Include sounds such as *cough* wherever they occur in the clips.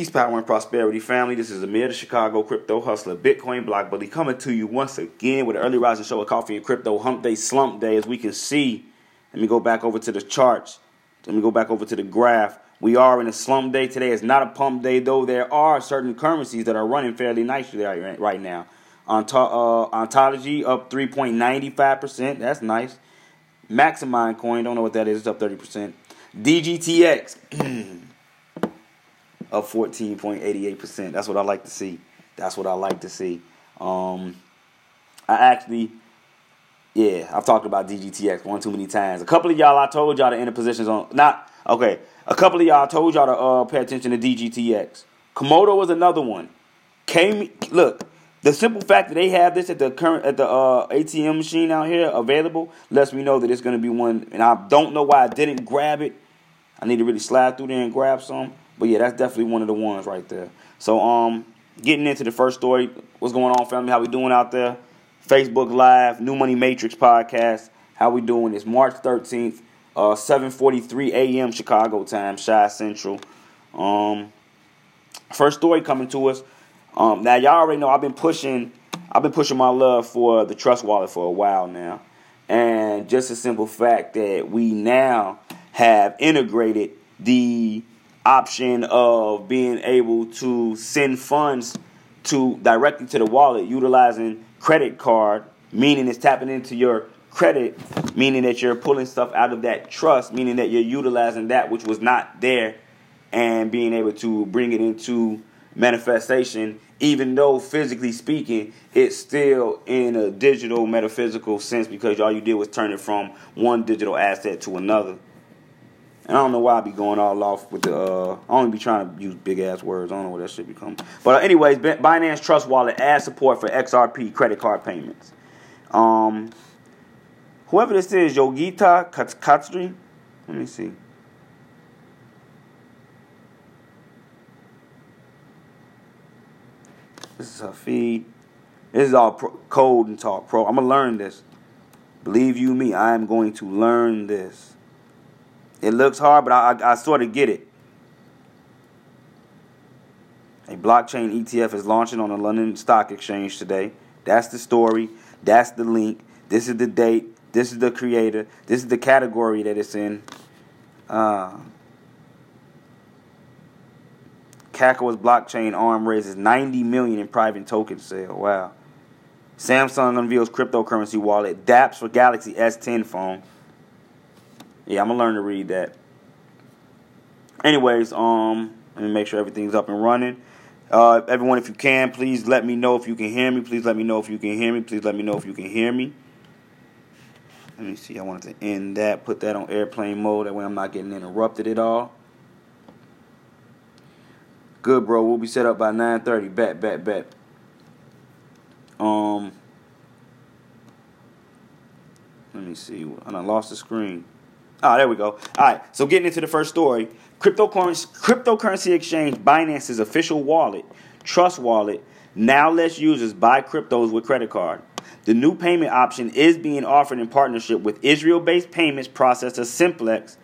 Peace, power, and prosperity, family. This is Amir, the Chicago crypto hustler, Bitcoin block bully, coming to you once again with an early rising show of coffee and crypto hump day, slump day. As we can see, let me go back over to the charts. Let me go back over to the graph. We are in a slump day today. It's not a pump day, though. There are certain currencies that are running fairly nicely right now. Uh, Ontology up 3.95%. That's nice. Maximind coin, don't know what that is. It's up 30%. DGTX. *clears throat* up 14.88%. That's what I like to see. That's what I like to see. Um, I actually, yeah, I've talked about DGTX one too many times. A couple of y'all, I told y'all to enter positions on, not, okay, a couple of y'all I told y'all to uh, pay attention to DGTX. Komodo was another one. Came, look, the simple fact that they have this at the current at the uh, ATM machine out here available lets me know that it's going to be one. And I don't know why I didn't grab it. I need to really slide through there and grab some. But yeah, that's definitely one of the ones right there. So um, getting into the first story, what's going on, family? How we doing out there? Facebook Live, New Money Matrix podcast. How we doing? It's March thirteenth, uh, seven forty three a.m. Chicago time, Chi Central. Um, first story coming to us. Um, now y'all already know I've been pushing. I've been pushing my love for the Trust Wallet for a while now, and just a simple fact that we now have integrated the option of being able to send funds to directly to the wallet utilizing credit card, meaning it's tapping into your credit, meaning that you're pulling stuff out of that trust, meaning that you're utilizing that which was not there and being able to bring it into manifestation, even though physically speaking, it's still in a digital metaphysical sense because all you did was turn it from one digital asset to another. And I don't know why I be going all off with the. Uh, I only be trying to use big ass words. I don't know where that shit be become. But uh, anyways, Binance Trust Wallet adds support for XRP credit card payments. Um, whoever this is, Yogita Khatri. Let me see. This is her feed. This is all pro- code and talk pro. I'm gonna learn this. Believe you me, I am going to learn this. It looks hard, but I, I, I sort of get it. A blockchain ETF is launching on the London Stock Exchange today. That's the story. That's the link. This is the date. This is the creator. This is the category that it's in. Uh, Kakao's blockchain arm raises 90 million in private token sale. Wow. Samsung unveils cryptocurrency wallet dApps for Galaxy S10 phone. Yeah, I'm gonna learn to read that. Anyways, um, let me make sure everything's up and running. Uh, everyone, if you can, please let me know if you can hear me. Please let me know if you can hear me. Please let me know if you can hear me. Let me see. I wanted to end that, put that on airplane mode. That way I'm not getting interrupted at all. Good, bro. We'll be set up by 9:30. Bet, bet, bet. Um, let me see. And I lost the screen. Ah, there we go. All right, so getting into the first story, cryptocurrency, cryptocurrency exchange Binance's official wallet, Trust Wallet, now lets users buy cryptos with credit card. The new payment option is being offered in partnership with Israel-based payments processor Simplex.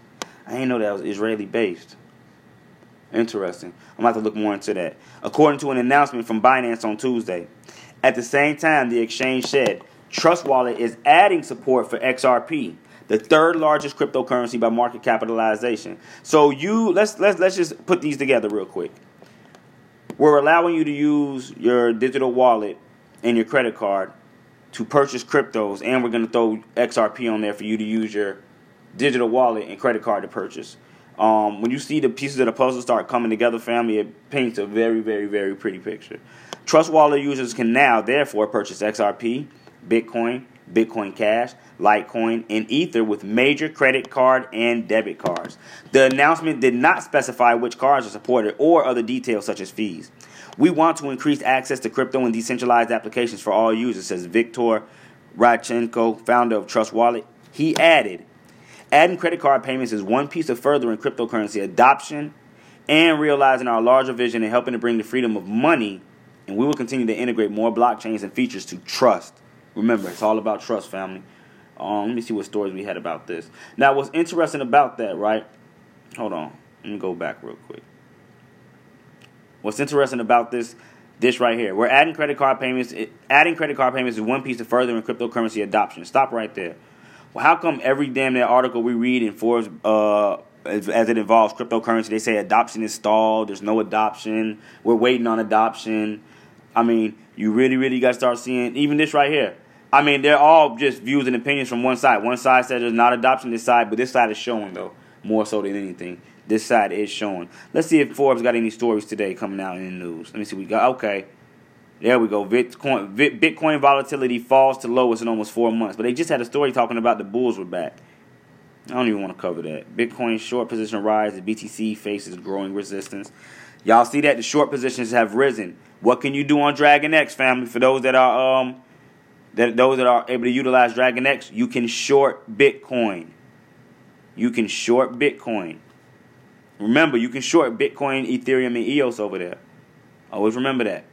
I didn't know that was Israeli-based. Interesting. I'm about to look more into that. According to an announcement from Binance on Tuesday. At the same time, the exchange said Trust Wallet is adding support for XRP, the third largest cryptocurrency by market capitalization. So you let's let's let's just put these together real quick. We're allowing you to use your digital wallet and your credit card to purchase cryptos, and we're going to throw XRP on there for you to use your digital wallet and credit card to purchase. Um, when you see the pieces of the puzzle start coming together, family, it paints a very, very, very pretty picture. Trust Wallet users can now, therefore, purchase XRP, Bitcoin, Bitcoin Cash, Litecoin, and Ether with major credit card and debit cards. The announcement did not specify which cards are supported or other details such as fees. We want to increase access to crypto and decentralized applications for all users, says Viktor Radchenko, founder of Trust Wallet. He added, adding credit card payments is one piece of furthering cryptocurrency adoption and realizing our larger vision and helping to bring the freedom of money. And we will continue to integrate more blockchains and features to trust. Remember, it's all about trust, family. Um, let me see what stories we had about this. Now, what's interesting about that, right? Hold on. Let me go back real quick. What's interesting about this this right here, we're adding credit card payments. Adding credit card payments is one piece to furthering cryptocurrency adoption. Stop right there. Well, how come every damn that article we read in Forbes, uh, as, as it involves cryptocurrency, they say adoption is stalled. There's no adoption. We're waiting on adoption. I mean, you really, really got to start seeing even this right here. I mean, they're all just views and opinions from one side. One side says there's not adoption this side, but this side is showing though more so than anything. This side is showing. Let's see if Forbes got any stories today coming out in the news. Let me see. We got okay. There we go. Bitcoin Bitcoin volatility falls to lowest in almost four months. But they just had a story talking about the bulls were back. I don't even want to cover that. Bitcoin short position rise The BTC faces growing resistance. Y'all see that the short positions have risen. What can you do on Dragon X, family? For those that are um that those that are able to utilize Dragon X, you can short Bitcoin. You can short Bitcoin. Remember, you can short Bitcoin, Ethereum, and EOS over there. Always remember that.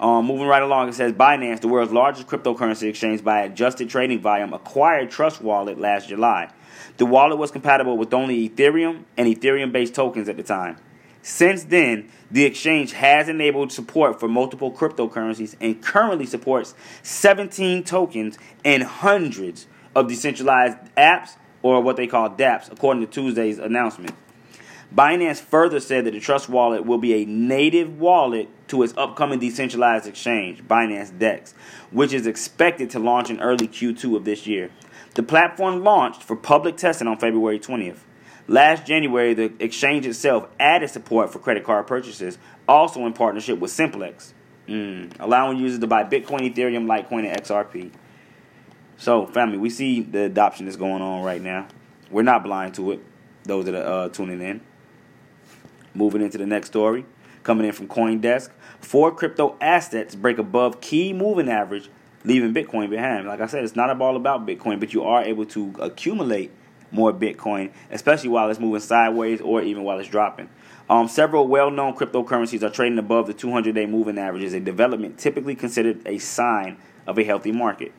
Um, moving right along, it says Binance, the world's largest cryptocurrency exchange by adjusted trading volume, acquired Trust Wallet last July. The wallet was compatible with only Ethereum and Ethereum based tokens at the time. Since then, the exchange has enabled support for multiple cryptocurrencies and currently supports 17 tokens and hundreds of decentralized apps, or what they call dApps, according to Tuesday's announcement. Binance further said that the Trust Wallet will be a native wallet to its upcoming decentralized exchange, Binance DEX, which is expected to launch in early Q2 of this year. The platform launched for public testing on February 20th. Last January, the exchange itself added support for credit card purchases, also in partnership with Simplex, mm, allowing users to buy Bitcoin, Ethereum, Litecoin, and XRP. So, family, we see the adoption that's going on right now. We're not blind to it, those that are uh, tuning in. Moving into the next story, coming in from CoinDesk, four crypto assets break above key moving average, leaving Bitcoin behind. Like I said, it's not all about Bitcoin, but you are able to accumulate more Bitcoin, especially while it's moving sideways or even while it's dropping. Um, several well-known cryptocurrencies are trading above the 200-day moving averages, a development typically considered a sign of a healthy market.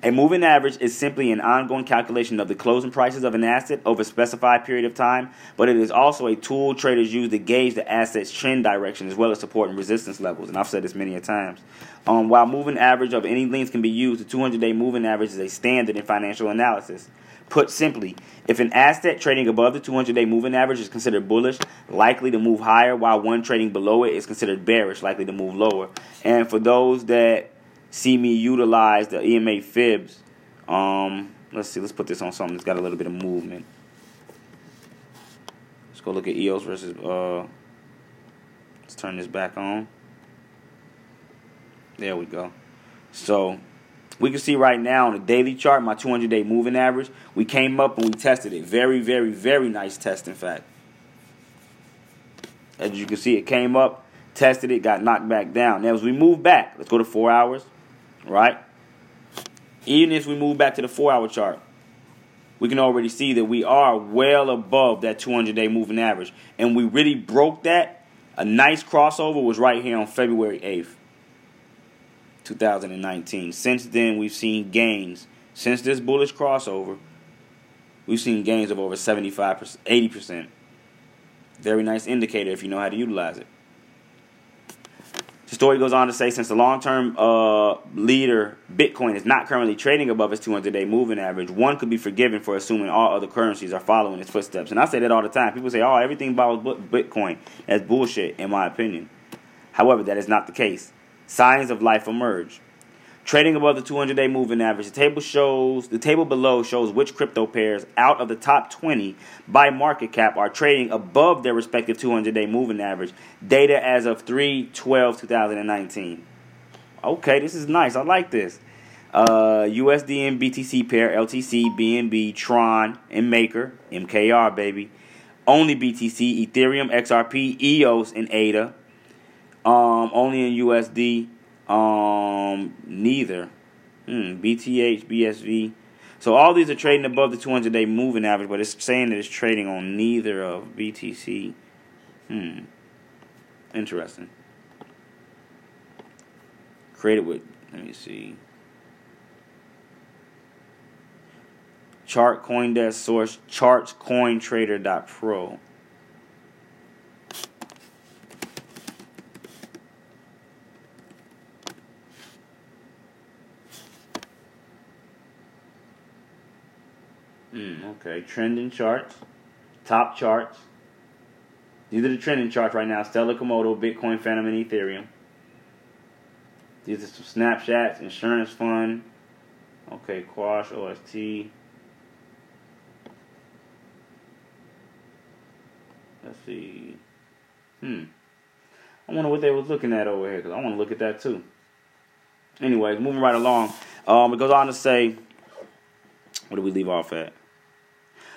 A moving average is simply an ongoing calculation of the closing prices of an asset over a specified period of time, but it is also a tool traders use to gauge the asset's trend direction as well as support and resistance levels. And I've said this many a times. Um, while moving average of any length can be used, the 200-day moving average is a standard in financial analysis. Put simply, if an asset trading above the 200-day moving average is considered bullish, likely to move higher, while one trading below it is considered bearish, likely to move lower. And for those that see me utilize the EMA fibs. Um, let's see, let's put this on something that's got a little bit of movement. Let's go look at EOS versus. Uh, let's turn this back on. There we go. So we can see right now on the daily chart, my 200 day moving average, we came up and we tested it. Very, very, very nice test, in fact. As you can see, it came up, tested it, got knocked back down. Now, as we move back, let's go to four hours right? Even if we move back to the four hour chart, we can already see that we are well above that 200 day moving average. And we really broke that. A nice crossover was right here on February 8th, 2019. Since then, we've seen gains. Since this bullish crossover, we've seen gains of over 75%, 80%. Very nice indicator if you know how to utilize it. The story goes on to say since the long term uh, leader, Bitcoin, is not currently trading above its 200 day moving average, one could be forgiven for assuming all other currencies are following its footsteps. And I say that all the time. People say, oh, everything about Bitcoin. That's bullshit, in my opinion. However, that is not the case. Signs of life emerge trading above the 200-day moving average. The table shows the table below shows which crypto pairs out of the top 20 by market cap are trading above their respective 200-day moving average. Data as of 3/12/2019. Okay, this is nice. I like this. Uh, USD and BTC pair, LTC, BNB, Tron, and Maker, MKR, baby. Only BTC, Ethereum, XRP, EOS, and ADA. Um, only in USD. Um, neither. Hmm, BTH, BSV. So all these are trading above the 200 day moving average, but it's saying that it's trading on neither of BTC. Hmm. Interesting. Created with, let me see. Chart CoinDesk source charts CoinTrader.pro. Hmm, okay, trending charts, top charts. These are the trending charts right now: Stellar Komodo, Bitcoin, Fantom, and Ethereum. These are some snapshots. Insurance fund. Okay, Quash, OST. Let's see. Hmm. I wonder what they was looking at over here because I want to look at that too. Anyways, moving right along. Um, it goes on to say, what do we leave off at?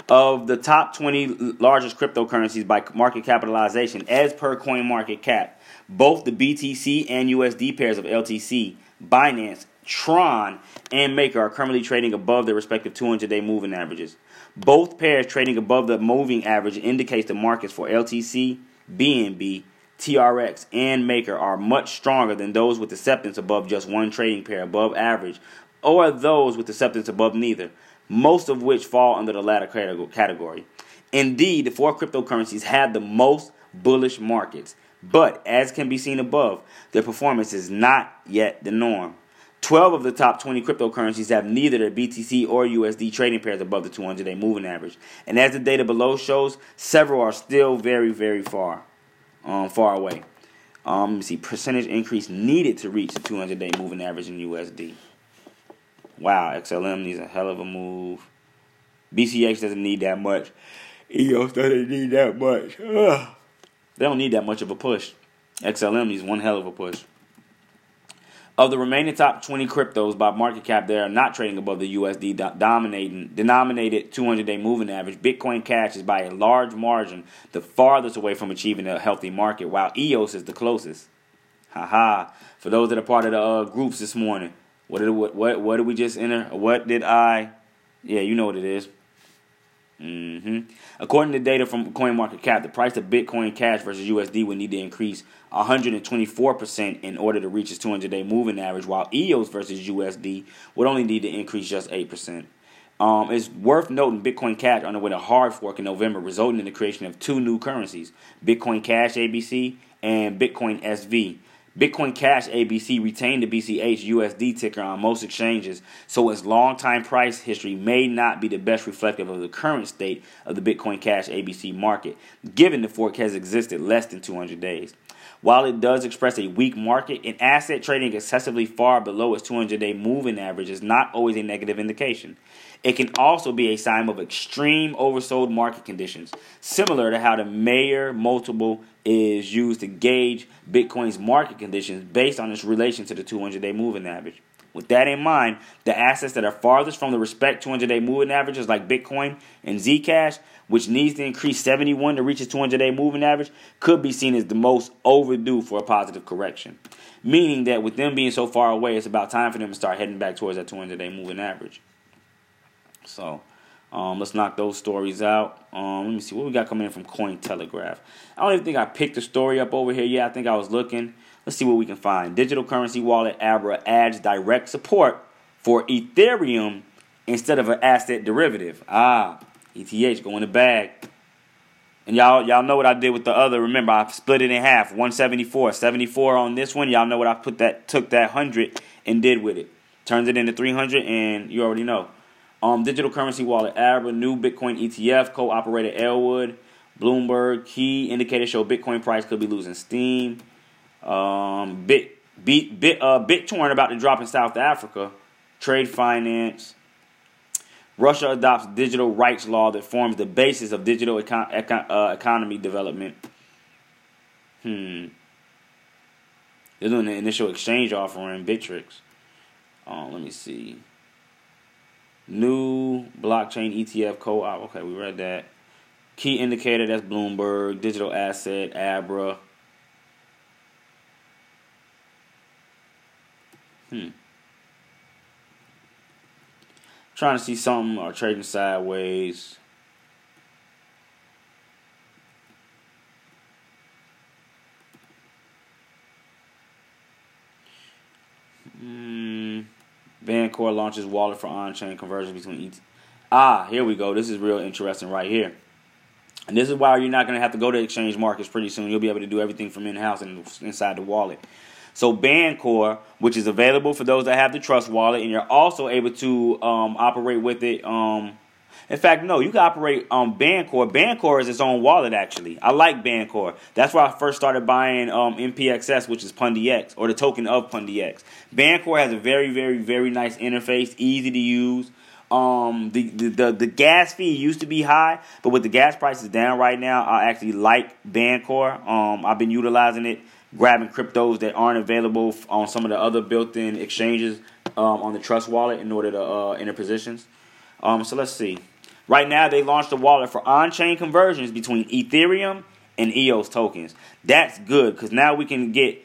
Of the top 20 largest cryptocurrencies by market capitalization, as per Coin Market Cap, both the BTC and USD pairs of LTC, Binance, Tron, and Maker are currently trading above their respective 200 day moving averages. Both pairs trading above the moving average indicates the markets for LTC, BNB, TRX, and Maker are much stronger than those with acceptance above just one trading pair above average, or those with acceptance above neither, most of which fall under the latter category. Indeed, the four cryptocurrencies have the most bullish markets, but as can be seen above, their performance is not yet the norm. 12 of the top 20 cryptocurrencies have neither their BTC or USD trading pairs above the 200 day moving average. And as the data below shows, several are still very, very far, um, far away. Um, see, percentage increase needed to reach the 200 day moving average in USD. Wow, XLM needs a hell of a move. BCH doesn't need that much. EOS doesn't need that much. Ugh. They don't need that much of a push. XLM needs one hell of a push. Of the remaining top 20 cryptos by market cap that are not trading above the USD dominating denominated 200-day moving average, Bitcoin Cash is by a large margin the farthest away from achieving a healthy market, while EOS is the closest. Haha! For those that are part of the uh, groups this morning, what did what, what what did we just enter? What did I? Yeah, you know what it is. Mm-hmm. According to data from CoinMarketCap, the price of Bitcoin Cash versus USD would need to increase 124% in order to reach its 200-day moving average, while EOS versus USD would only need to increase just 8%. Um, it's worth noting Bitcoin Cash underwent a hard fork in November, resulting in the creation of two new currencies: Bitcoin Cash ABC and Bitcoin SV. Bitcoin Cash ABC retained the BCH USD ticker on most exchanges, so its long time price history may not be the best reflective of the current state of the Bitcoin Cash ABC market, given the fork has existed less than 200 days. While it does express a weak market, an asset trading excessively far below its 200 day moving average is not always a negative indication. It can also be a sign of extreme oversold market conditions, similar to how the Mayer multiple is used to gauge Bitcoin's market conditions based on its relation to the 200 day moving average. With that in mind, the assets that are farthest from the respect 200 day moving averages like Bitcoin and Zcash, which needs to increase 71 to reach its 200 day moving average, could be seen as the most overdue for a positive correction. Meaning that with them being so far away, it's about time for them to start heading back towards that 200 day moving average. So um, let's knock those stories out. Um, let me see what we got coming in from Cointelegraph. I don't even think I picked the story up over here yet. I think I was looking. Let's see what we can find. Digital currency wallet Abra adds direct support for Ethereum instead of an asset derivative. Ah, ETH going to bag. And y'all y'all know what I did with the other. Remember, I split it in half. 174, 74 on this one. Y'all know what I put that took that 100 and did with it. Turns it into 300 and you already know. Um, digital currency wallet Abra, new Bitcoin ETF, co-operated Elwood, Bloomberg key indicators show Bitcoin price could be losing steam. Um, bit bit bit uh BitTorrent about to drop in South Africa. Trade finance. Russia adopts digital rights law that forms the basis of digital econ- econ- uh, economy development. Hmm. They're doing the initial exchange offering, Bittrex. Uh, let me see. New blockchain ETF co-op. Okay, we read that. Key indicator, that's Bloomberg. Digital asset, Abra. Hmm. Trying to see something or trading sideways. Hmm. Bancor launches wallet for on-chain conversion between ET. Ah, here we go. This is real interesting right here. And this is why you're not going to have to go to exchange markets pretty soon. You'll be able to do everything from in-house and inside the wallet. So Bancor, which is available for those that have the Trust wallet, and you're also able to um, operate with it. Um, In fact, no, you can operate on Bancor. Bancor is its own wallet, actually. I like Bancor. That's where I first started buying um, NPXS, which is Pundi X, or the token of Pundi X. Bancor has a very, very, very nice interface, easy to use. Um, the, the, the, the gas fee used to be high, but with the gas prices down right now, I actually like Bancor. Um, I've been utilizing it, grabbing cryptos that aren't available on some of the other built-in exchanges um, on the Trust wallet in order to uh, enter positions. Um, so let's see. Right now, they launched a wallet for on-chain conversions between Ethereum and EOS tokens. That's good because now we can get.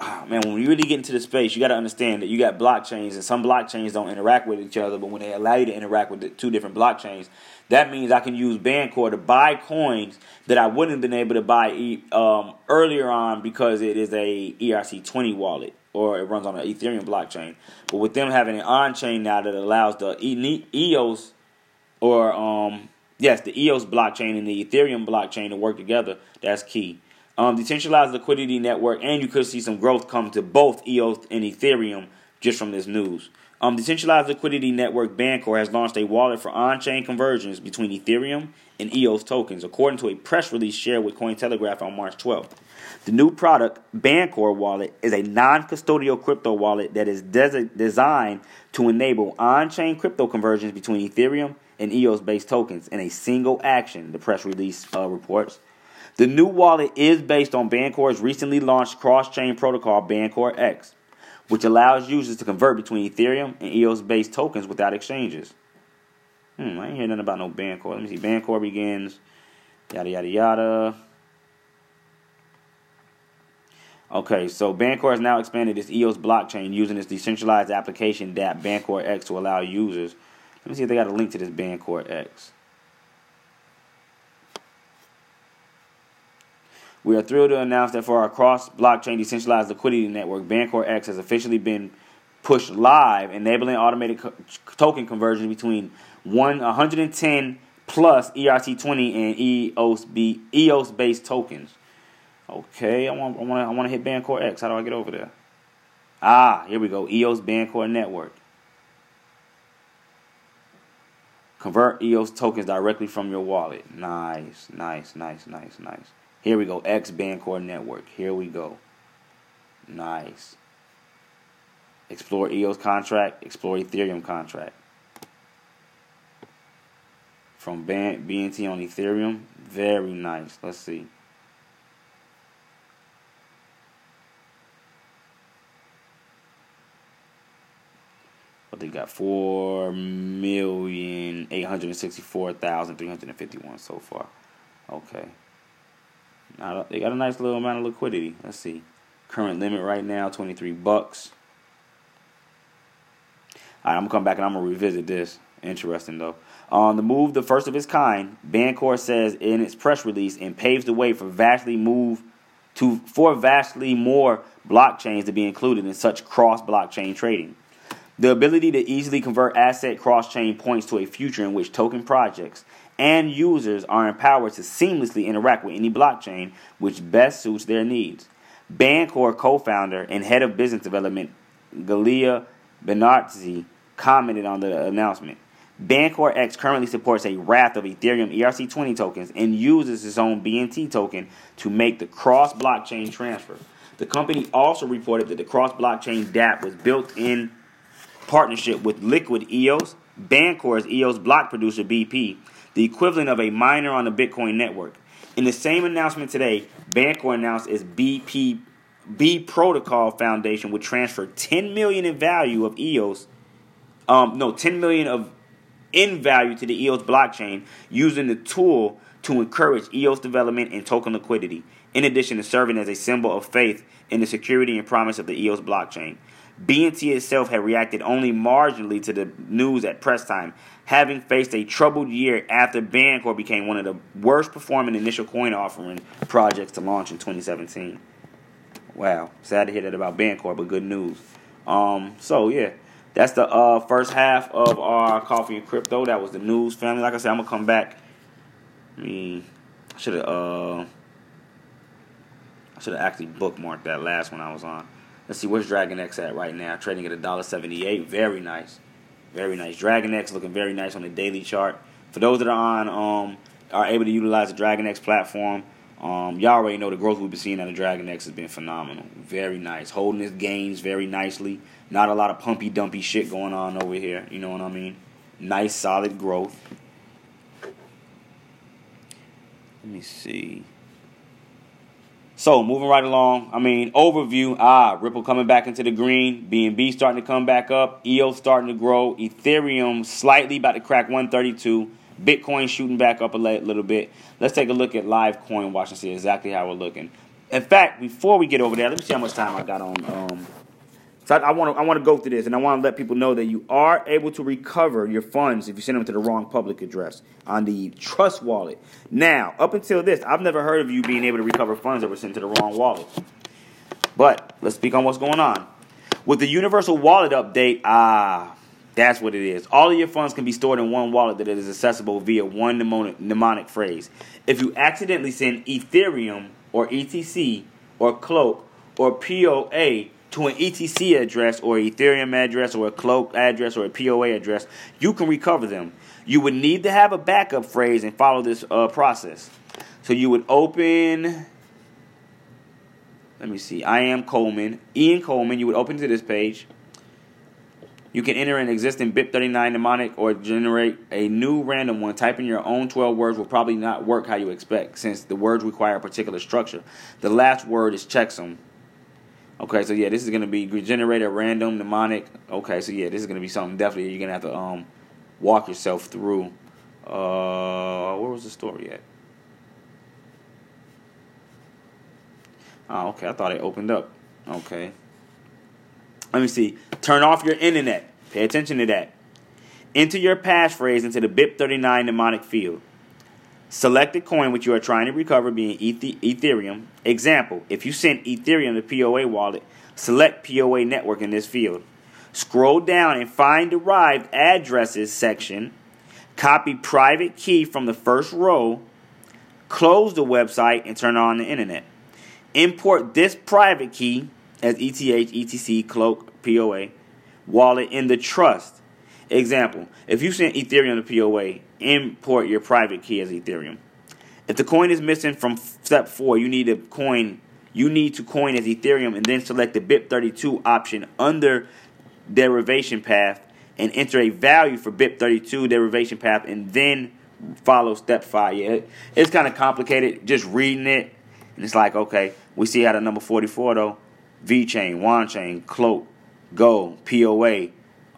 Oh, man, when we really get into the space, you got to understand that you got blockchains, and some blockchains don't interact with each other. But when they allow you to interact with the two different blockchains, that means I can use Bancor to buy coins that I wouldn't have been able to buy um, earlier on because it is a ERC20 wallet or it runs on an Ethereum blockchain. But with them having an on-chain now that allows the EOS or um yes, the EOS blockchain and the Ethereum blockchain to work together, that's key. Um, decentralized liquidity network, and you could see some growth come to both EOS and Ethereum just from this news. Um, decentralized liquidity network Bancor has launched a wallet for on-chain conversions between Ethereum and EOS tokens, according to a press release shared with Cointelegraph on March 12th. The new product, Bancor Wallet, is a non custodial crypto wallet that is des- designed to enable on chain crypto conversions between Ethereum and EOS based tokens in a single action, the press release uh, reports. The new wallet is based on Bancor's recently launched cross chain protocol, Bancor X, which allows users to convert between Ethereum and EOS based tokens without exchanges. Hmm, I ain't hear nothing about no Bancor. Let me see. Bancor begins, yada, yada, yada. Okay, so Bancor has now expanded its EOS blockchain using its decentralized application dApp Bancor X to allow users. Let me see if they got a link to this Bancor X. We are thrilled to announce that for our cross blockchain decentralized liquidity network, Bancor X has officially been pushed live, enabling automated co- token conversion between one 110 plus ERC20 and EOS, EOS based tokens. Okay, I want I want to I want to hit Bancor X. How do I get over there? Ah, here we go. EOS Bancor Network. Convert EOS tokens directly from your wallet. Nice, nice, nice, nice, nice. Here we go. X Bancor Network. Here we go. Nice. Explore EOS contract. Explore Ethereum contract. From BNT on Ethereum. Very nice. Let's see. They got four million eight hundred sixty-four thousand three hundred fifty-one so far. Okay. Now they got a nice little amount of liquidity. Let's see. Current limit right now twenty-three bucks. All right, I'm gonna come back and I'm gonna revisit this. Interesting though. On the move, the first of its kind, Bancor says in its press release, and paves the way for vastly move to for vastly more blockchains to be included in such cross blockchain trading. The ability to easily convert asset cross chain points to a future in which token projects and users are empowered to seamlessly interact with any blockchain which best suits their needs. Bancor co founder and head of business development, Galia Benartzi, commented on the announcement. Bancor X currently supports a raft of Ethereum ERC20 tokens and uses its own BNT token to make the cross blockchain transfer. The company also reported that the cross blockchain dApp was built in partnership with Liquid EOS, Bancor's EOS block producer BP, the equivalent of a miner on the Bitcoin network. In the same announcement today, Bancor announced its BP B Protocol Foundation would transfer 10 million in value of EOS, um, no, 10 million of in value to the EOS blockchain using the tool to encourage EOS development and token liquidity, in addition to serving as a symbol of faith in the security and promise of the EOS blockchain. BNT itself had reacted only marginally to the news at press time, having faced a troubled year after Bancor became one of the worst performing initial coin offering projects to launch in 2017. Wow, sad to hear that about Bancor, but good news. Um, so yeah, that's the uh, first half of our coffee and crypto. That was the news, family. Like I said, I'm gonna come back. I mean, I should have uh, I should have actually bookmarked that last one I was on. Let's see where's Dragon X at right now. Trading at $1.78. Very nice. Very nice. Dragon X looking very nice on the daily chart. For those that are on, um, are able to utilize the Dragon X platform, um, y'all already know the growth we've been seeing out of Dragon X has been phenomenal. Very nice. Holding its gains very nicely. Not a lot of pumpy dumpy shit going on over here. You know what I mean? Nice solid growth. Let me see. So moving right along, I mean overview. Ah, Ripple coming back into the green. BNB starting to come back up. EO starting to grow. Ethereum slightly about to crack 132. Bitcoin shooting back up a little bit. Let's take a look at live coin watch and see exactly how we're looking. In fact, before we get over there, let me see how much time I got on. Um, so I want to I want to go through this, and I want to let people know that you are able to recover your funds if you send them to the wrong public address on the Trust wallet. Now, up until this, I've never heard of you being able to recover funds that were sent to the wrong wallet. But let's speak on what's going on with the Universal Wallet update. Ah, that's what it is. All of your funds can be stored in one wallet that is accessible via one mnemonic phrase. If you accidentally send Ethereum or ETC or Cloak or POA to an ETC address or Ethereum address or a Cloak address or a POA address, you can recover them. You would need to have a backup phrase and follow this uh, process. So you would open, let me see, I am Coleman, Ian Coleman. You would open to this page. You can enter an existing BIP39 mnemonic or generate a new random one. Typing your own 12 words will probably not work how you expect since the words require a particular structure. The last word is checksum. Okay, so yeah, this is to be generate a random mnemonic. Okay, so yeah, this is to be something definitely you're to have to um walk yourself through. Uh, where was the story at? Oh, okay. I thought it opened up. Okay. Let me see. Turn off your internet. Pay attention to that. Enter your passphrase into the BIP39 mnemonic field. Select the coin which you are trying to recover, being Ethereum. Example, if you send Ethereum to POA wallet, select POA network in this field. Scroll down and find derived addresses section. Copy private key from the first row. Close the website and turn on the internet. Import this private key as ETH, ETC, Cloak, POA wallet in the trust. Example, if you send Ethereum to POA, import your private key as Ethereum. If the coin is missing from step 4, you need a coin you need to coin as Ethereum and then select the BIP32 option under derivation path and enter a value for BIP32 derivation path and then follow step 5. Yeah, it's kind of complicated just reading it. And it's like, okay, we see out of number 44 though. VeChain, Wanchain, Cloak, Go, POA.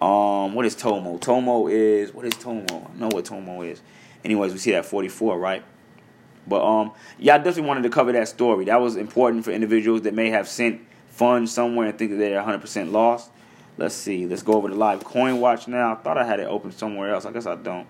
Um, what is Tomo? Tomo is what is Tomo? I know what Tomo is. Anyways, we see that 44, right? But um, yeah, I definitely wanted to cover that story. That was important for individuals that may have sent funds somewhere and think that they're 100% lost. Let's see. Let's go over to live coin watch now. I thought I had it open somewhere else. I guess I don't.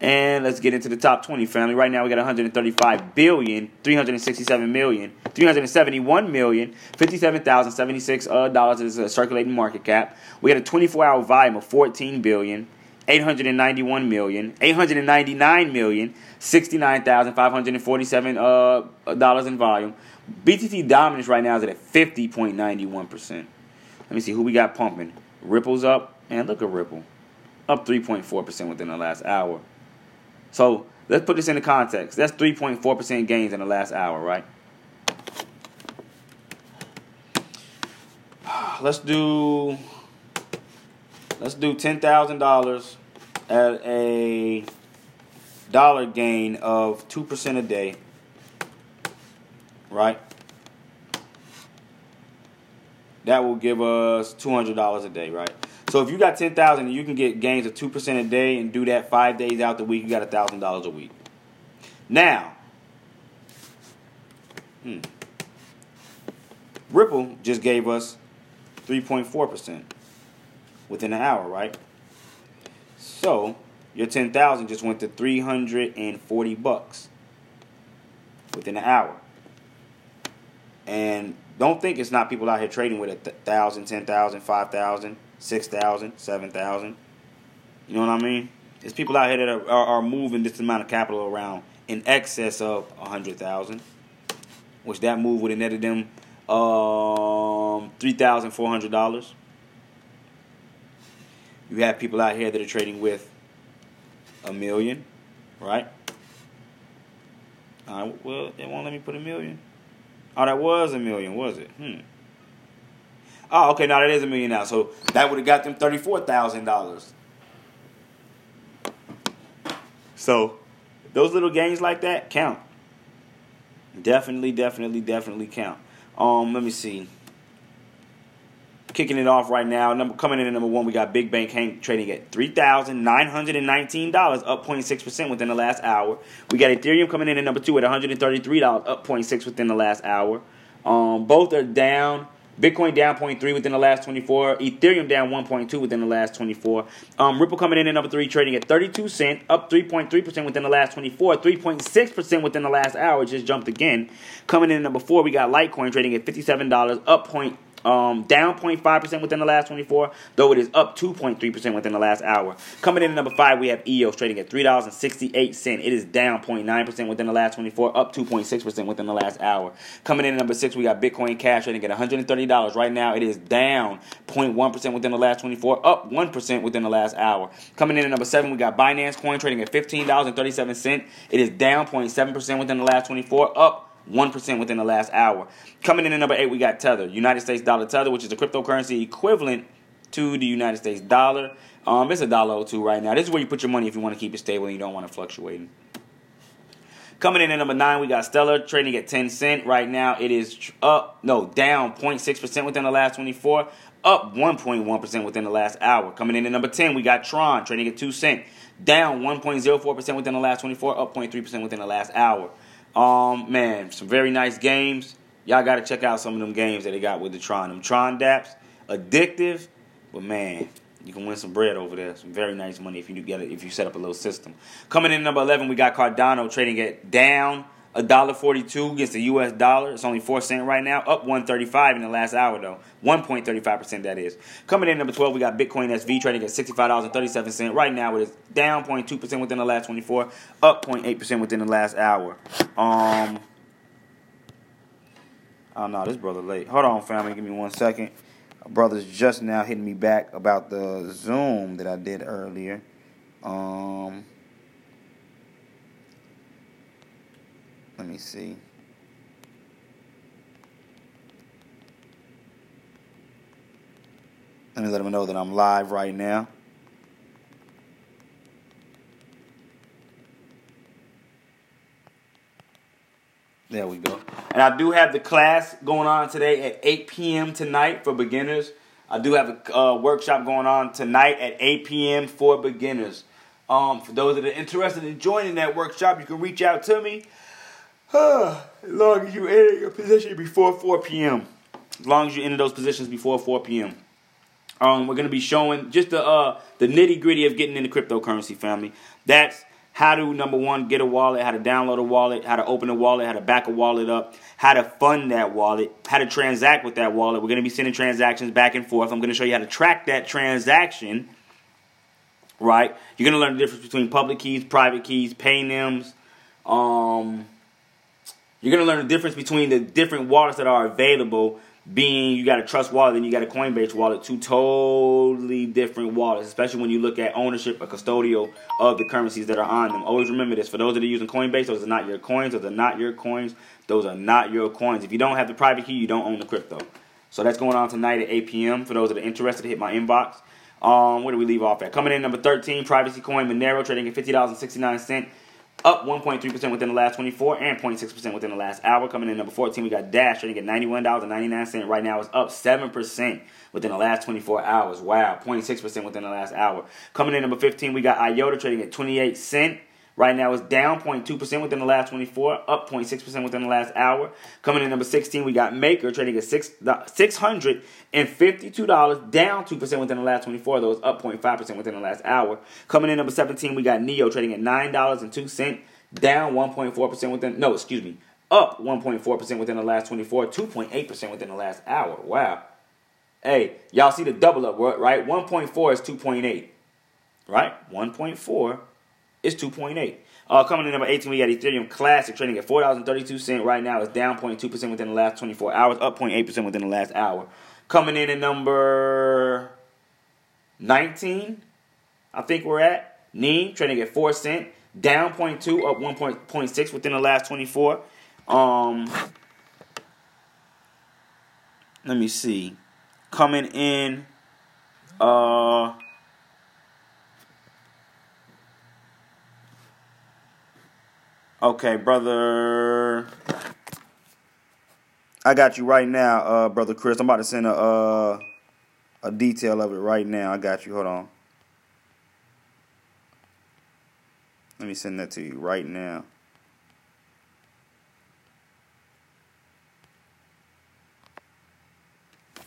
And let's get into the top 20 family. Right now we got 135 billion, 367 million, 371 million, 57,076 uh, dollars is a circulating market cap. We got a 24-hour volume of 14 billion, 891 million, 899 million, 69,547 uh, dollars in volume. BTC dominance right now is at 50.91%. Let me see who we got pumping. Ripple's up. Man, look at Ripple. Up 3.4% within the last hour. So let's put this into context. That's 3.4% gains in the last hour, right? *sighs* Let's do let's do ten thousand dollars at a dollar gain of two percent a day. Right? That will give us two hundred dollars a day, right? So if you got ten thousand and you can get gains of two percent a day and do that five days out the week, you got thousand dollars a week. Now, hmm, Ripple just gave us three point four percent within an hour, right? So your ten thousand just went to three hundred and forty bucks within an hour. And don't think it's not people out here trading with a thousand, ten thousand, five thousand. 6,000, 7,000. You know what I mean? There's people out here that are, are, are moving this amount of capital around in excess of 100,000, which that move would have netted them um, $3,400. You have people out here that are trading with a million, right? Uh, well, they won't let me put a million. Oh, that was a million, was it? Hmm. Oh, okay, now that is a million now. So that would have got them thirty-four thousand dollars. So those little gains like that count. Definitely, definitely, definitely count. Um, let me see. Kicking it off right now. Number coming in at number one, we got Big Bank Hank trading at three thousand nine hundred and nineteen dollars, up 06 percent within the last hour. We got Ethereum coming in at number two at one hundred and thirty three dollars, up 06 within the last hour. Um, both are down. Bitcoin down 0.3 within the last 24. Ethereum down 1.2 within the last 24. Um, Ripple coming in at number three, trading at 32 cent, up 3.3% within the last 24. 3.6% within the last hour, just jumped again. Coming in at number four, we got Litecoin trading at $57, up point um, down 0.5% within the last 24, though it is up 2.3% within the last hour. Coming in at number 5, we have EOS trading at $3.68. It is down 0.9% within the last 24, up 2.6% within the last hour. Coming in at number 6, we got Bitcoin Cash trading at $130. Right now, it is down 0.1% within the last 24, up 1% within the last hour. Coming in at number 7, we got Binance Coin trading at $15.37. It is down 0.7% within the last 24, up 1% within the last hour. Coming in at number 8, we got Tether, United States dollar Tether, which is a cryptocurrency equivalent to the United States dollar. Um, it's a dollar or two right now. This is where you put your money if you want to keep it stable and you don't want to fluctuate. Coming in at number nine, we got Stellar trading at 10 cent. Right now, it is up, no, down 0.6% within the last 24, up 1.1% within the last hour. Coming in at number 10, we got Tron trading at 2 cent, down 1.04% within the last 24, up 0.3% within the last hour. Um, man, some very nice games. Y'all got to check out some of them games that they got with the Tron. Them Tron dApps, addictive, but man, you can win some bread over there. Some very nice money if you get it if you set up a little system. Coming in number eleven, we got Cardano trading at down a dollar forty-two against the U.S. dollar. It's only four cent right now, up one thirty-five in the last hour though. One point thirty-five percent that is. Coming in number twelve, we got Bitcoin SV trading at sixty-five dollars and thirty-seven cent. Right now, it is down 0.2 percent within the last twenty-four, up 0.8 percent within the last hour. Um. Oh no, this brother late. Hold on, family. Give me one second. Brother's just now hitting me back about the Zoom that I did earlier. Um. Let me see. Let me let them know that I'm live right now. There we go. And I do have the class going on today at 8 p.m. tonight for beginners. I do have a uh, workshop going on tonight at 8 p.m. for beginners. Um, for those that are interested in joining that workshop, you can reach out to me *sighs* as long as you enter your position before 4 p.m. As long as you enter those positions before 4 p.m. Um, we're gonna be showing just the uh, the nitty gritty of getting into cryptocurrency, family. That's how to number one get a wallet, how to download a wallet, how to open a wallet, how to back a wallet up, how to fund that wallet, how to transact with that wallet. We're gonna be sending transactions back and forth. I'm gonna show you how to track that transaction. Right, you're gonna learn the difference between public keys, private keys, pay paynims. Um, you're to learn the difference between the different wallets that are available. Being you got a Trust wallet and you got a Coinbase wallet, two totally different wallets, especially when you look at ownership or custodial of the currencies that are on them. Always remember this for those that are using Coinbase, those are not your coins, those are not your coins, those are not your coins. If you don't have the private key, you don't own the crypto. So that's going on tonight at 8 p.m. For those that are interested, hit my inbox. Um, where do we leave off at? Coming in number 13, Privacy Coin Monero trading at $50.69 up 1.3% within the last 24 and 0.6% within the last hour. Coming in number 14, we got Dash trading at $91.99. Right now, it's up 7% within the last 24 hours. Wow, 0.6% within the last hour. Coming in number 15, we got IOTA trading at 28 cent. Right now, it's down 0.2% within the last 24, up 0.6% within the last hour. Coming in number 16, we got Maker trading at six, $652, down 2% within the last 24, those up 0.5% within the last hour. Coming in number 17, we got Neo trading at $9.02, down 1.4% within, no, excuse me, up 1.4% within the last 24, 2.8% within the last hour. Wow. Hey, y'all see the double up, right? 1.4 is 2.8, right? 1.4 is 2.8. Uh, coming in number 18, we got Ethereum Classic trading at $4.32 right now. It's down 0.2% within the last 24 hours, up 0.8% within the last hour. Coming in at number 19, I think we're at. NEM trading at 4 cent, down 0.2, up 1.6 within the last 24. Um, let me see. Coming in, uh, okay, brother. I got you right now, uh, brother Chris. I'm about to send a uh, a detail of it right now. I got you. Hold on. Let me send that to you right now.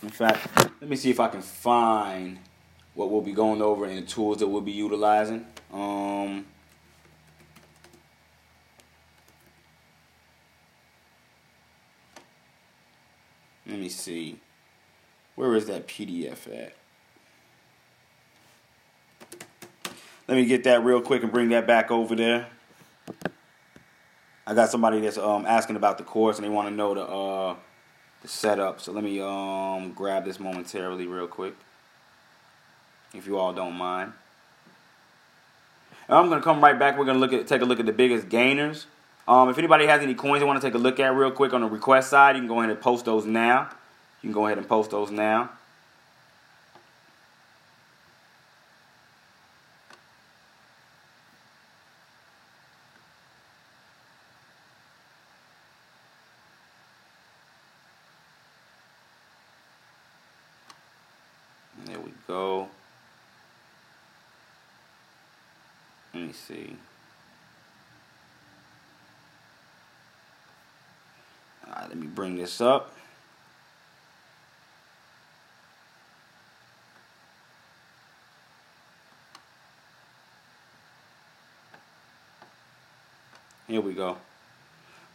In fact, let me see if I can find what we'll be going over and the tools that we'll be utilizing. Um, see. Where is that PDF at? Let me get that real quick and bring that back over there. I got somebody that's um, asking about the course and they want to know the uh, the setup. So let me um, grab this momentarily real quick, if you all don't mind. And I'm gonna come right back. We're gonna look at take a look at the biggest gainers. Um, if anybody has any coins they want to take a look at real quick on the request side, you can go ahead and post those now. You can go ahead and post those now. There we go. Let me see. All right, let me bring this up. Here we go.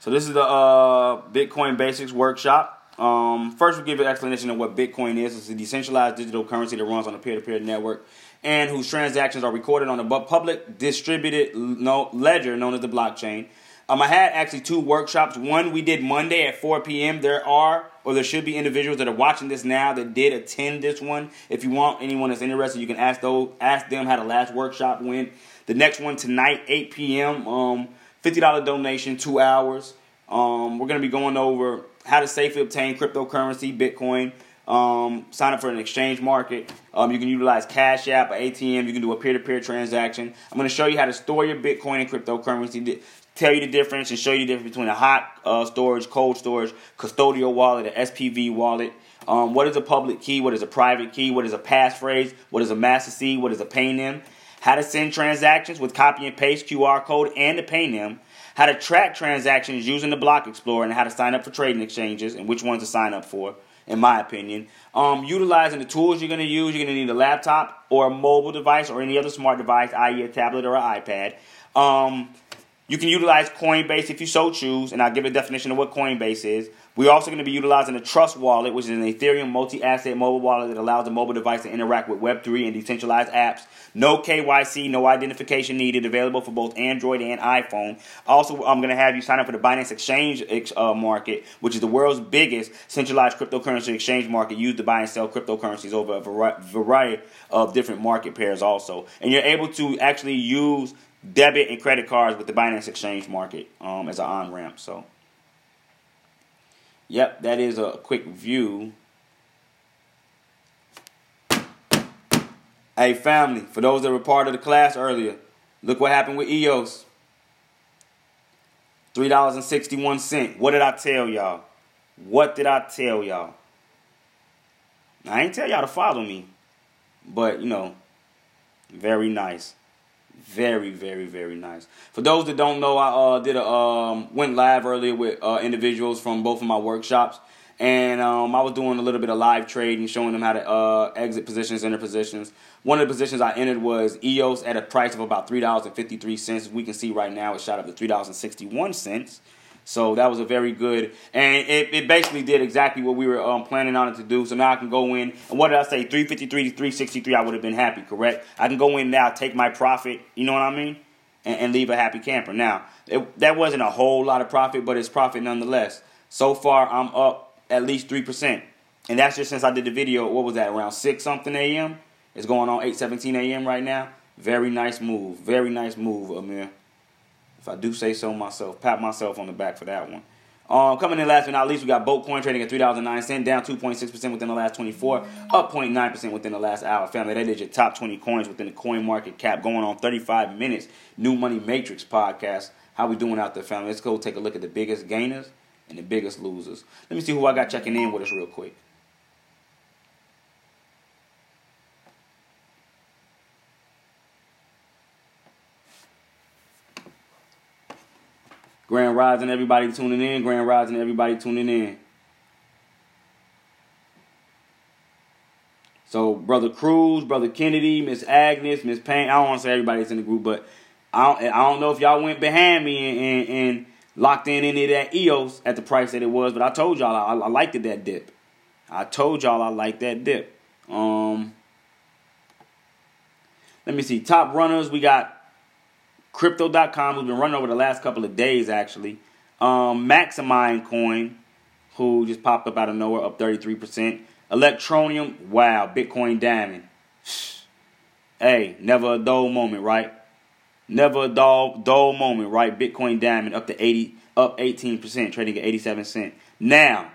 So this is the uh, Bitcoin Basics Workshop. Um, first, we'll give an explanation of what Bitcoin is. It's a decentralized digital currency that runs on a peer-to-peer network and whose transactions are recorded on a public distributed ledger known as the blockchain. Um, I had actually two workshops. One we did Monday at 4 p.m. There are, or there should be individuals that are watching this now that did attend this one. If you want anyone that's interested, you can ask those, ask them how the last workshop went. The next one tonight, 8 p.m. Um, $50 donation, two hours. Um, we're going to be going over how to safely obtain cryptocurrency, Bitcoin. Um, sign up for an exchange market. Um, you can utilize Cash App, or ATM. You can do a peer-to-peer transaction. I'm going to show you how to store your Bitcoin and cryptocurrency tell you the difference and show you the difference between a hot uh, storage, cold storage, custodial wallet, an SPV wallet. Um, what is a public key? What is a private key? What is a passphrase? What is a master seed? What is a PayNym? How to send transactions with copy and paste QR code and the PayNym. How to track transactions using the Block Explorer and how to sign up for trading exchanges and which ones to sign up for, in my opinion. Um, utilizing the tools you're going to use, you're going to need a laptop or a mobile device or any other smart device, i.e., a tablet or an iPad. Um, you can utilize Coinbase if you so choose, and I'll give a definition of what Coinbase is. We're also going to be utilizing a Trust Wallet, which is an Ethereum multi asset mobile wallet that allows the mobile device to interact with Web3 and decentralized apps. No KYC, no identification needed, available for both Android and iPhone. Also, I'm going to have you sign up for the Binance Exchange uh, market, which is the world's biggest centralized cryptocurrency exchange market used to buy and sell cryptocurrencies over a variety of different market pairs, also. And you're able to actually use debit and credit cards with the Binance Exchange Market um, as an on ramp. So, yep, that is a quick view. Hey, family, for those that were part of the class earlier, look what happened with EOS. $3.61. What did I tell y'all? What did I tell y'all? I ain't tell y'all to follow me, but you know, very nice. Very, very, very nice. For those that don't know, I uh, did a um, went live earlier with uh, individuals from both of my workshops, and um, I was doing a little bit of live trading, showing them how to uh, exit positions, enter positions. One of the positions I entered was EOS at a price of about three dollars and fifty three cents. We can see right now it shot up to three dollars and sixty one cents. So that was a very good, and it, it basically did exactly what we were um, planning on it to do. So now I can go in, and what did I say? 353 to 363, I would have been happy, correct? I can go in now, take my profit, you know what I mean? And, and leave a happy camper. Now, it, that wasn't a whole lot of profit, but it's profit nonetheless. So far, I'm up at least 3%. And that's just since I did the video, what was that, around 6 something a.m.? It's going on 8:17 a.m. right now. Very nice move. Very nice move, Amir. If I do say so myself, pat myself on the back for that one. Um, coming in last but not least, we got Boat Coin trading at three dollars and nine cent, down two point six percent within the last twenty four, up 0.9 percent within the last hour. Family, that is your top twenty coins within the coin market cap. Going on thirty five minutes. New Money Matrix podcast. How we doing out there, family? Let's go take a look at the biggest gainers and the biggest losers. Let me see who I got checking in with us real quick. Grand Rising, everybody tuning in. Grand Rising, everybody tuning in. So, Brother Cruz, Brother Kennedy, Miss Agnes, Miss Payne. I don't want to say everybody's in the group, but I don't, I don't know if y'all went behind me and, and, and locked in any of that EOS at the price that it was, but I told y'all I, I liked it, that dip. I told y'all I liked that dip. Um, let me see. Top runners, we got Crypto.com, who's been running over the last couple of days, actually. Um, Maximind Coin, who just popped up out of nowhere, up 33%. Electroneum, wow. Bitcoin Diamond. *sighs* Hey, never a dull moment, right? Never a dull, dull moment, right? Bitcoin Diamond up to 80, up 18%, trading at 87 cent. Now,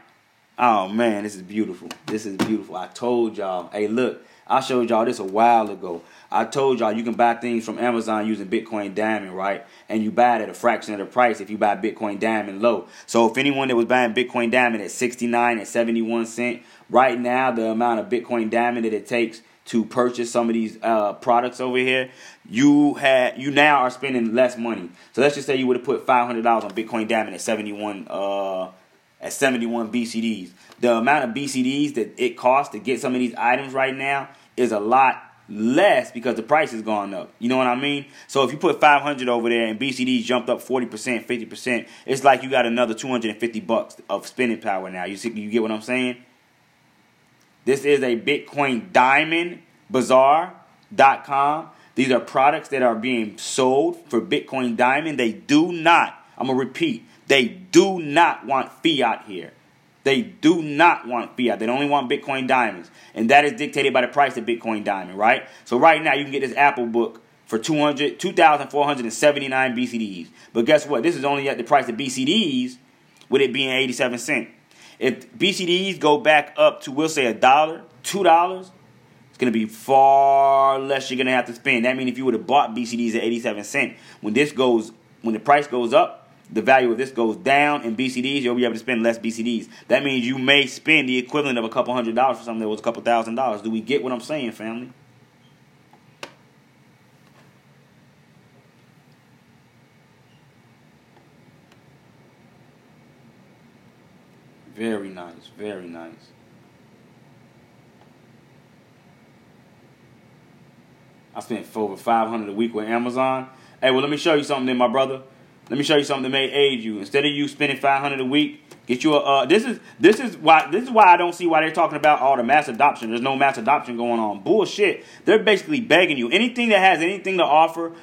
oh man, this is beautiful. This is beautiful. I told y'all, hey, look, I showed y'all this a while ago. I told y'all you can buy things from Amazon using Bitcoin Diamond, right? And you buy it at a fraction of the price if you buy Bitcoin Diamond low. So if anyone that was buying Bitcoin Diamond at 69 and 71 cent, right now the amount of Bitcoin Diamond that it takes to purchase some of these uh, products over here, you had you now are spending less money. So let's just say you would have put five hundred dollars on Bitcoin Diamond at seventy one uh, at seventy one BCDs. The amount of BCDs that it costs to get some of these items right now is a lot less because the price has gone up. You know what I mean? So if you put 500 over there and BCD jumped up 40%, 50%, it's like you got another 250 bucks of spending power now. You see, you get what I'm saying? This is a Bitcoin Diamond Bazaar.com. These are products that are being sold for Bitcoin Diamond. They do not, I'm going to repeat, they do not want fiat here. They do not want fiat. They only want Bitcoin diamonds. And that is dictated by the price of Bitcoin diamond, right? So right now you can get this Apple book for 200, 2,479 BCDs. But guess what? This is only at the price of BCDs with it being 87 cents. If BCDs go back up to, we'll say, a dollar, two dollars, it's going to be far less you're going to have to spend. That means if you would have bought BCDs at 87 cents, when this goes, when the price goes up, the value of this goes down in BCDs, you'll be able to spend less BCDs. That means you may spend the equivalent of a couple hundred dollars for something that was a couple thousand dollars. Do we get what I'm saying, family? Very nice, very nice. I spent over 500 a week with Amazon. Hey, well, let me show you something then, my brother. Let me show you something that may aid you. Instead of you spending five hundred a week, get you a. Uh, this is this is why this is why I don't see why they're talking about all the mass adoption. There's no mass adoption going on. Bullshit. They're basically begging you. Anything that has anything to offer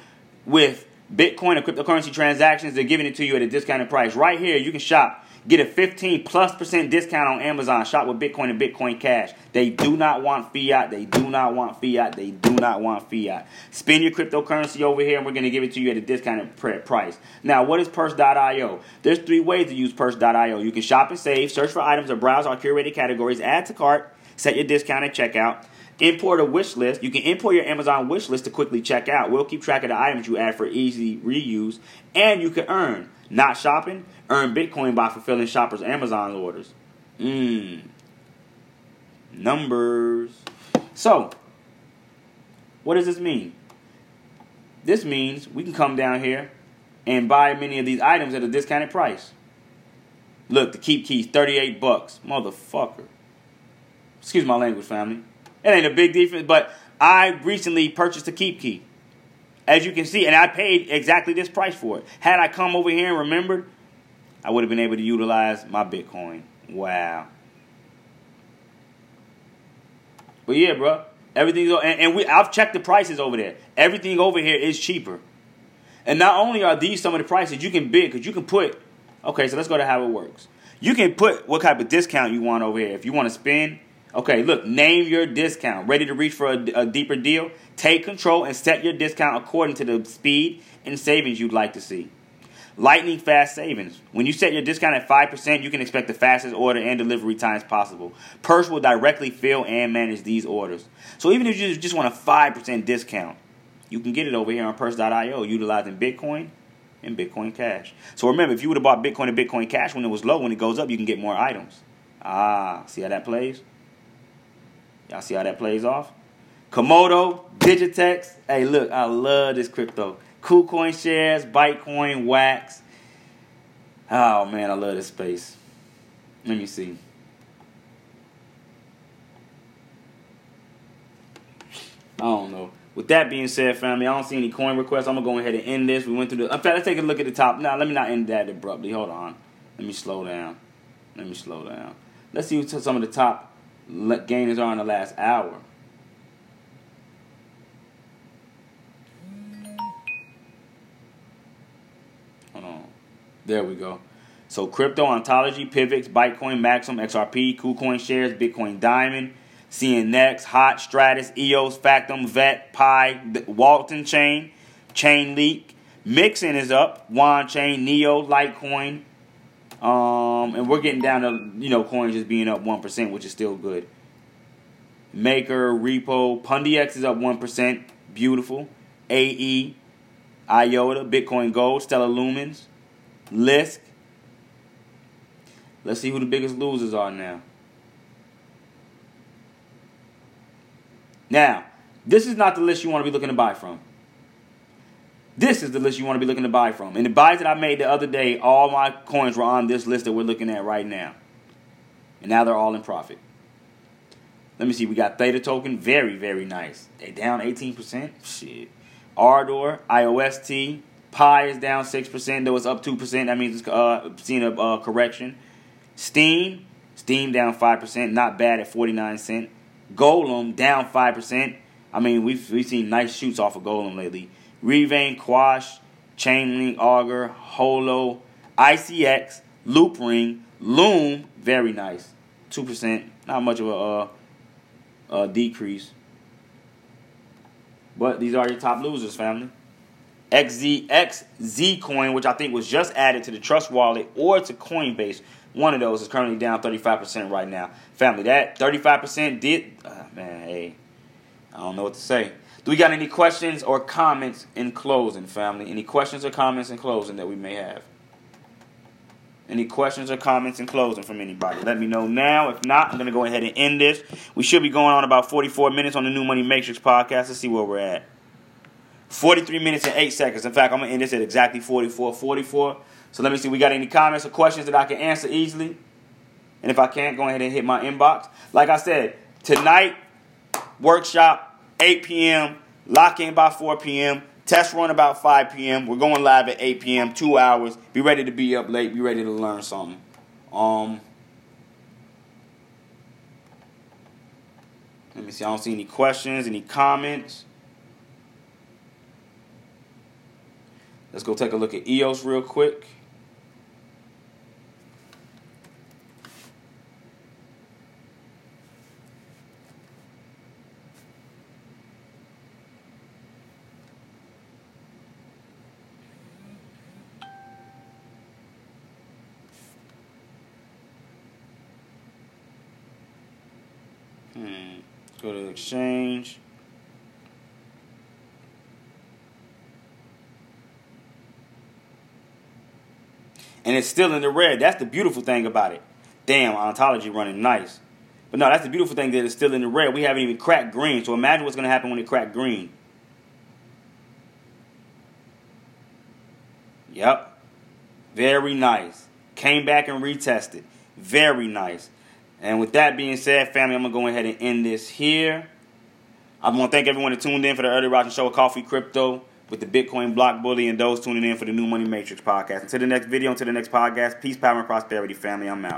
with Bitcoin or cryptocurrency transactions, they're giving it to you at a discounted price. Right here, you can shop Get a 15 plus percent discount on Amazon. Shop with Bitcoin and Bitcoin Cash. They do not want fiat. They do not want fiat. They do not want fiat. Spend your cryptocurrency over here and we're going to give it to you at a discounted price. Now, what is Purse.io? There's three ways to use Purse.io. You can shop and save, search for items or browse our curated categories, add to cart, set your discount at checkout. Import a wish list. You can import your Amazon wish list to quickly check out. We'll keep track of the items you add for easy reuse. And you can earn. Not shopping? Earn Bitcoin by fulfilling shoppers' Amazon orders. Mmm. Numbers. So, what does this mean? This means we can come down here and buy many of these items at a discounted price. Look, the KeepKeys, 38 bucks. Motherfucker. Excuse my language, family. It ain't a big difference, but I recently purchased a KeepKey. As you can see, and I paid exactly this price for it. Had I come over here and remembered, I would have been able to utilize my Bitcoin. Wow. But yeah, bro, everything's and, and we I've checked the prices over there. Everything over here is cheaper. And not only are these some of the prices you can bid, because you can put. Okay, so let's go to how it works. You can put what type of discount you want over here. If you want to spend Okay, look, name your discount. Ready to reach for a, a, deeper deal? Take control and set your discount according to the speed and savings you'd like to see. Lightning fast savings. When you set your discount at 5%, you can expect the fastest order and delivery times possible. Purse will directly fill and manage these orders. So even if you just want a 5% discount, you can get it over here on purse.io utilizing Bitcoin and Bitcoin Cash. So remember, if you would have bought Bitcoin and Bitcoin Cash when it was low, when it goes up, you can get more items. Ah, see how that plays? Y'all see how that plays off? Komodo, Digitex. Hey, look, I love this crypto. KuCoin shares, Bitcoin, Wax. Oh man, I love this space. Let me see. I don't know. With that being said, family, I don't see any coin requests. I'm gonna go ahead and end this. We went through the. In fact, let's take a look at the top. Now, let me not end that abruptly. Hold on. Let me slow down. Let me slow down. Let's see some of the top gainers are in the last hour. Hold on. There we go. So crypto ontology, Pivx, Bitcoin, Maxim, XRP, KuCoin shares, Bitcoin Diamond, CNX, Hot, Stratis, EOS, Factom, Vet, Pi, Waltonchain, Chainlink, Mixin is up, Wanchain, Neo, Litecoin, um, and we're getting down to you know coins just being up one percent, which is still good. Maker, Repo, Pundi X is up one percent, beautiful. AE, IOTA, Bitcoin Gold, Stellar Lumens, Lisk. Let's see who the biggest losers are now. Now, this is not the list you want to be looking to buy from. This is the list you want to be looking to buy from. And the buys that I made the other day, all my coins were on this list that we're looking at right now. And now they're all in profit. Let me see. We got Theta token. Very, very nice. They down 18%. Shit. Ardor, IOST, Pi is down 6%, though it's up 2%. That means it's uh, seeing a uh, correction. Steam. Steam down 5%, not bad at 49 cent. Golem down 5%. I mean, we've, we've seen nice shoots off of Golem lately. Revain, QASH, Chainlink, Augur, Holo, ICX, Loopring, Loom, very nice. 2%, not much of a, uh, a decrease. But these are your top losers, family. XZ, XZ coin, which I think was just added to the Trust Wallet or to Coinbase. One of those is currently down 35% right now. Family, that 35% did, uh, man, hey, I don't know what to say. Do we got any questions or comments in closing, family? Any questions or comments in closing that we may have? Any questions or comments in closing from anybody? Let me know now. If not, I'm going to go ahead and end this. We should be going on about 44 minutes on the New Money Matrix podcast. Let's see where we're at. 43 minutes and 8 seconds. In fact, I'm going to end this at exactly 44 44. So let me see. We got any comments or questions that I can answer easily? And if I can't, go ahead and hit my inbox. Like I said, tonight, workshop, 8 p.m., lock in by 4 p.m., test run about 5 p.m. We're going live at 8 p.m., two hours. Be ready to be up late, be ready to learn something. Um, let me see. I don't see any questions, any comments. Let's go take a look at EOS real quick. Hmm. Go to exchange. and it's still in the red. That's the beautiful thing about it. Damn, ontology running nice. But no, that's the beautiful thing that it's still in the red. We haven't even cracked green. So imagine what's going to happen when it crack green. Yep. Very nice. Came back and retested. Very nice. And with that being said, family, I'm going to go ahead and end this here. I want to thank everyone that tuned in for the Early Rising Show with Coffee Crypto with the Bitcoin Block Bully and those tuning in for the New Money Matrix podcast. Until the next video, until the next podcast, peace, power, and prosperity, family. I'm out.